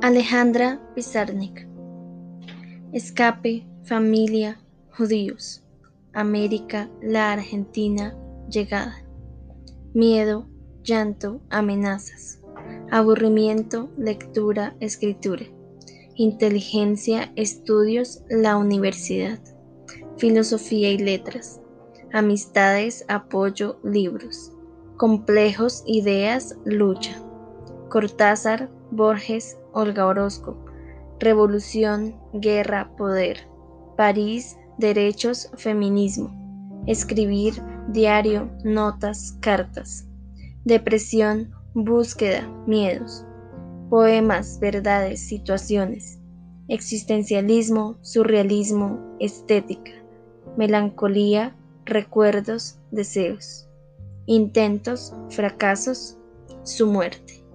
Alejandra Pizarnik. Escape, familia, judíos. América, la Argentina, llegada. Miedo, llanto, amenazas. Aburrimiento, lectura, escritura. Inteligencia, estudios, la universidad. Filosofía y letras. Amistades, apoyo, libros. Complejos, ideas, lucha. Cortázar, Borges, Olga Orozco. Revolución, guerra, poder. París, derechos, feminismo. Escribir, diario, notas, cartas. Depresión, búsqueda, miedos. Poemas, verdades, situaciones. Existencialismo, surrealismo, estética. Melancolía, recuerdos, deseos. Intentos, fracasos, su muerte.